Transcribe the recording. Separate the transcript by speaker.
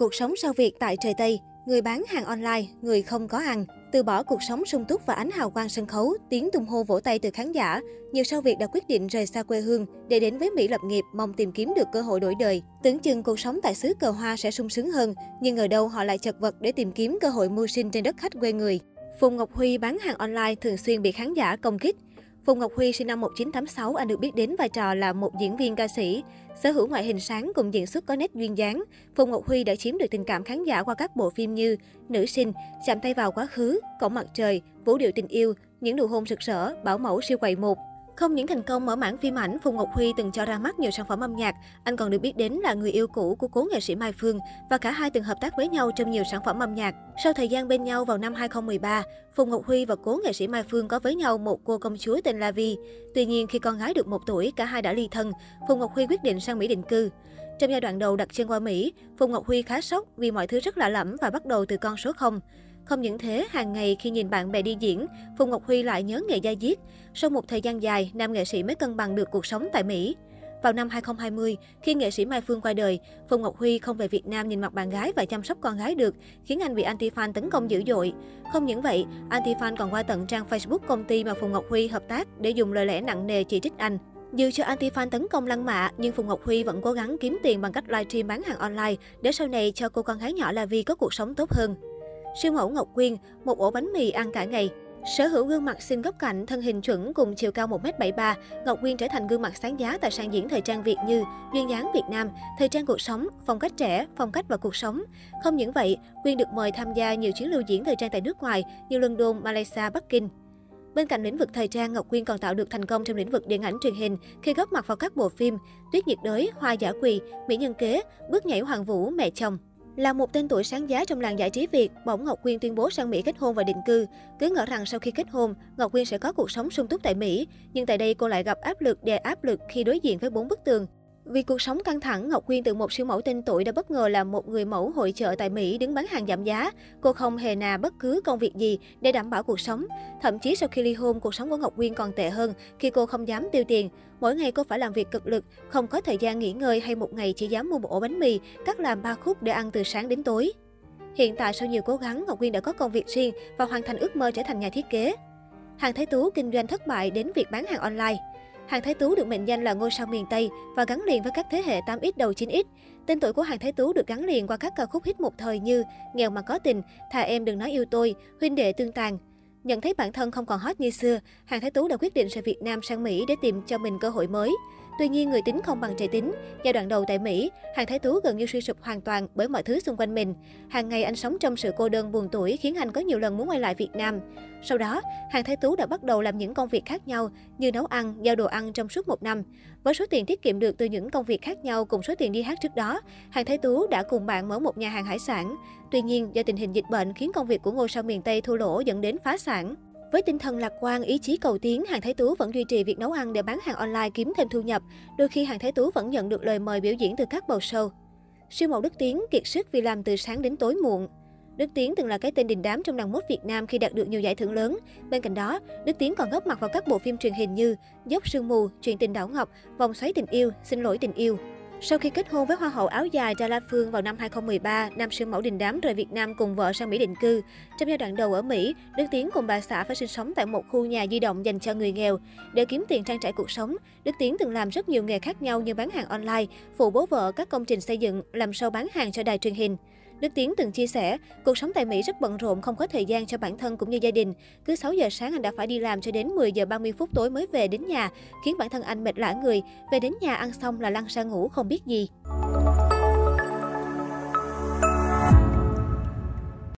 Speaker 1: Cuộc sống sau việc tại trời Tây, người bán hàng online, người không có ăn. Từ bỏ cuộc sống sung túc và ánh hào quang sân khấu, tiếng tung hô vỗ tay từ khán giả, nhiều sau việc đã quyết định rời xa quê hương để đến với Mỹ lập nghiệp, mong tìm kiếm được cơ hội đổi đời. Tưởng chừng cuộc sống tại xứ cờ hoa sẽ sung sướng hơn, nhưng ở đâu họ lại chật vật để tìm kiếm cơ hội mưu sinh trên đất khách quê người. Phùng Ngọc Huy bán hàng online thường xuyên bị khán giả công kích. Phùng Ngọc Huy sinh năm 1986, anh được biết đến vai trò là một diễn viên ca sĩ. Sở hữu ngoại hình sáng cùng diễn xuất có nét duyên dáng, Phùng Ngọc Huy đã chiếm được tình cảm khán giả qua các bộ phim như Nữ sinh, Chạm tay vào quá khứ, Cổng mặt trời, Vũ điệu tình yêu, Những nụ hôn sực sỡ, Bảo mẫu siêu quầy một. Không những thành công ở mảng phim ảnh, Phùng Ngọc Huy từng cho ra mắt nhiều sản phẩm âm nhạc. Anh còn được biết đến là người yêu cũ của cố nghệ sĩ Mai Phương và cả hai từng hợp tác với nhau trong nhiều sản phẩm âm nhạc. Sau thời gian bên nhau vào năm 2013, Phùng Ngọc Huy và cố nghệ sĩ Mai Phương có với nhau một cô công chúa tên La Vi. Tuy nhiên, khi con gái được một tuổi, cả hai đã ly thân. Phùng Ngọc Huy quyết định sang Mỹ định cư. Trong giai đoạn đầu đặt chân qua Mỹ, Phùng Ngọc Huy khá sốc vì mọi thứ rất lạ lẫm và bắt đầu từ con số 0. Không những thế, hàng ngày khi nhìn bạn bè đi diễn, Phùng Ngọc Huy lại nhớ nghề gia diết. Sau một thời gian dài, nam nghệ sĩ mới cân bằng được cuộc sống tại Mỹ. Vào năm 2020, khi nghệ sĩ Mai Phương qua đời, Phùng Ngọc Huy không về Việt Nam nhìn mặt bạn gái và chăm sóc con gái được, khiến anh bị anti-fan tấn công dữ dội. Không những vậy, anti-fan còn qua tận trang Facebook công ty mà Phùng Ngọc Huy hợp tác để dùng lời lẽ nặng nề chỉ trích anh. Dù cho anti-fan tấn công lăng mạ, nhưng Phùng Ngọc Huy vẫn cố gắng kiếm tiền bằng cách livestream bán hàng online để sau này cho cô con gái nhỏ La Vi có cuộc sống tốt hơn. Siêu mẫu Ngọc Quyên, một ổ bánh mì ăn cả ngày. Sở hữu gương mặt xinh góc cạnh, thân hình chuẩn cùng chiều cao 1m73, Ngọc Quyên trở thành gương mặt sáng giá tại sàn diễn thời trang Việt như Duyên dáng Việt Nam, Thời trang cuộc sống, Phong cách trẻ, Phong cách và cuộc sống. Không những vậy, Quyên được mời tham gia nhiều chuyến lưu diễn thời trang tại nước ngoài như London, Malaysia, Bắc Kinh. Bên cạnh lĩnh vực thời trang, Ngọc Quyên còn tạo được thành công trong lĩnh vực điện ảnh truyền hình khi góp mặt vào các bộ phim Tuyết nhiệt đới, Hoa giả quỳ, Mỹ nhân kế, Bước nhảy hoàng vũ, Mẹ chồng. Là một tên tuổi sáng giá trong làng giải trí Việt, bỗng Ngọc Quyên tuyên bố sang Mỹ kết hôn và định cư. Cứ ngỡ rằng sau khi kết hôn, Ngọc Quyên sẽ có cuộc sống sung túc tại Mỹ, nhưng tại đây cô lại gặp áp lực đè áp lực khi đối diện với bốn bức tường. Vì cuộc sống căng thẳng, Ngọc Quyên từ một siêu mẫu tên tuổi đã bất ngờ là một người mẫu hội chợ tại Mỹ đứng bán hàng giảm giá. Cô không hề nà bất cứ công việc gì để đảm bảo cuộc sống. Thậm chí sau khi ly hôn, cuộc sống của Ngọc Quyên còn tệ hơn khi cô không dám tiêu tiền. Mỗi ngày cô phải làm việc cực lực, không có thời gian nghỉ ngơi hay một ngày chỉ dám mua một ổ bánh mì, cắt làm ba khúc để ăn từ sáng đến tối. Hiện tại sau nhiều cố gắng, Ngọc Quyên đã có công việc riêng và hoàn thành ước mơ trở thành nhà thiết kế. Hàng Thái Tú kinh doanh thất bại đến việc bán hàng online. Hàng Thái Tú được mệnh danh là ngôi sao miền Tây và gắn liền với các thế hệ 8X đầu 9X. Tên tuổi của Hàng Thái Tú được gắn liền qua các ca khúc hit một thời như Nghèo mà có tình, Thà em đừng nói yêu tôi, Huynh đệ tương tàn. Nhận thấy bản thân không còn hot như xưa, Hàng Thái Tú đã quyết định rời Việt Nam sang Mỹ để tìm cho mình cơ hội mới. Tuy nhiên, người tính không bằng trời tính. Giai đoạn đầu tại Mỹ, Hàng Thái Tú gần như suy sụp hoàn toàn bởi mọi thứ xung quanh mình. Hàng ngày anh sống trong sự cô đơn buồn tuổi khiến anh có nhiều lần muốn quay lại Việt Nam. Sau đó, Hàng Thái Tú đã bắt đầu làm những công việc khác nhau như nấu ăn, giao đồ ăn trong suốt một năm. Với số tiền tiết kiệm được từ những công việc khác nhau cùng số tiền đi hát trước đó, Hàng Thái Tú đã cùng bạn mở một nhà hàng hải sản. Tuy nhiên, do tình hình dịch bệnh khiến công việc của ngôi sao miền Tây thua lỗ dẫn đến phá sản. Với tinh thần lạc quan, ý chí cầu tiến, Hàng Thái Tú vẫn duy trì việc nấu ăn để bán hàng online kiếm thêm thu nhập. Đôi khi Hàng Thái Tú vẫn nhận được lời mời biểu diễn từ các bầu show. Siêu mẫu Đức Tiến kiệt sức vì làm từ sáng đến tối muộn. Đức Tiến từng là cái tên đình đám trong làng mốt Việt Nam khi đạt được nhiều giải thưởng lớn. Bên cạnh đó, Đức Tiến còn góp mặt vào các bộ phim truyền hình như Dốc sương mù, Chuyện tình đảo ngọc, Vòng xoáy tình yêu, Xin lỗi tình yêu. Sau khi kết hôn với Hoa hậu áo dài Tra La Phương vào năm 2013, nam siêu mẫu đình đám rời Việt Nam cùng vợ sang Mỹ định cư. Trong giai đoạn đầu ở Mỹ, Đức Tiến cùng bà xã phải sinh sống tại một khu nhà di động dành cho người nghèo. Để kiếm tiền trang trải cuộc sống, Đức Tiến từng làm rất nhiều nghề khác nhau như bán hàng online, phụ bố vợ các công trình xây dựng, làm show bán hàng cho đài truyền hình. Đức Tiến từng chia sẻ, cuộc sống tại Mỹ rất bận rộn, không có thời gian cho bản thân cũng như gia đình. Cứ 6 giờ sáng anh đã phải đi làm cho đến 10 giờ 30 phút tối mới về đến nhà, khiến bản thân anh mệt lả người. Về đến nhà ăn xong là lăn ra ngủ không biết gì.